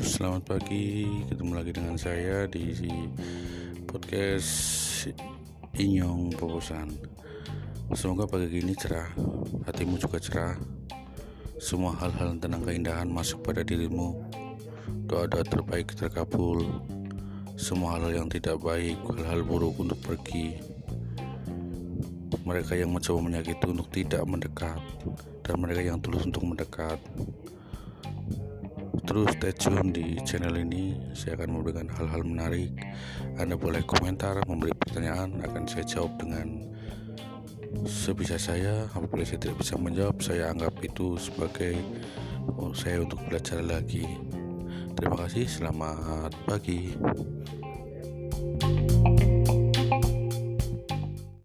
selamat pagi. Ketemu lagi dengan saya di podcast Inyong Poposan. Semoga pagi ini cerah, hatimu juga cerah. Semua hal-hal tentang keindahan masuk pada dirimu. Doa-doa terbaik terkabul. Semua hal-hal yang tidak baik, hal-hal buruk untuk pergi. Mereka yang mencoba menyakiti untuk tidak mendekat, dan mereka yang tulus untuk mendekat terus stay tune di channel ini. Saya akan memberikan hal-hal menarik. Anda boleh komentar memberi pertanyaan akan saya jawab dengan sebisa saya. Apabila saya tidak bisa menjawab saya anggap itu sebagai oh, saya untuk belajar lagi. Terima kasih selamat pagi. thank you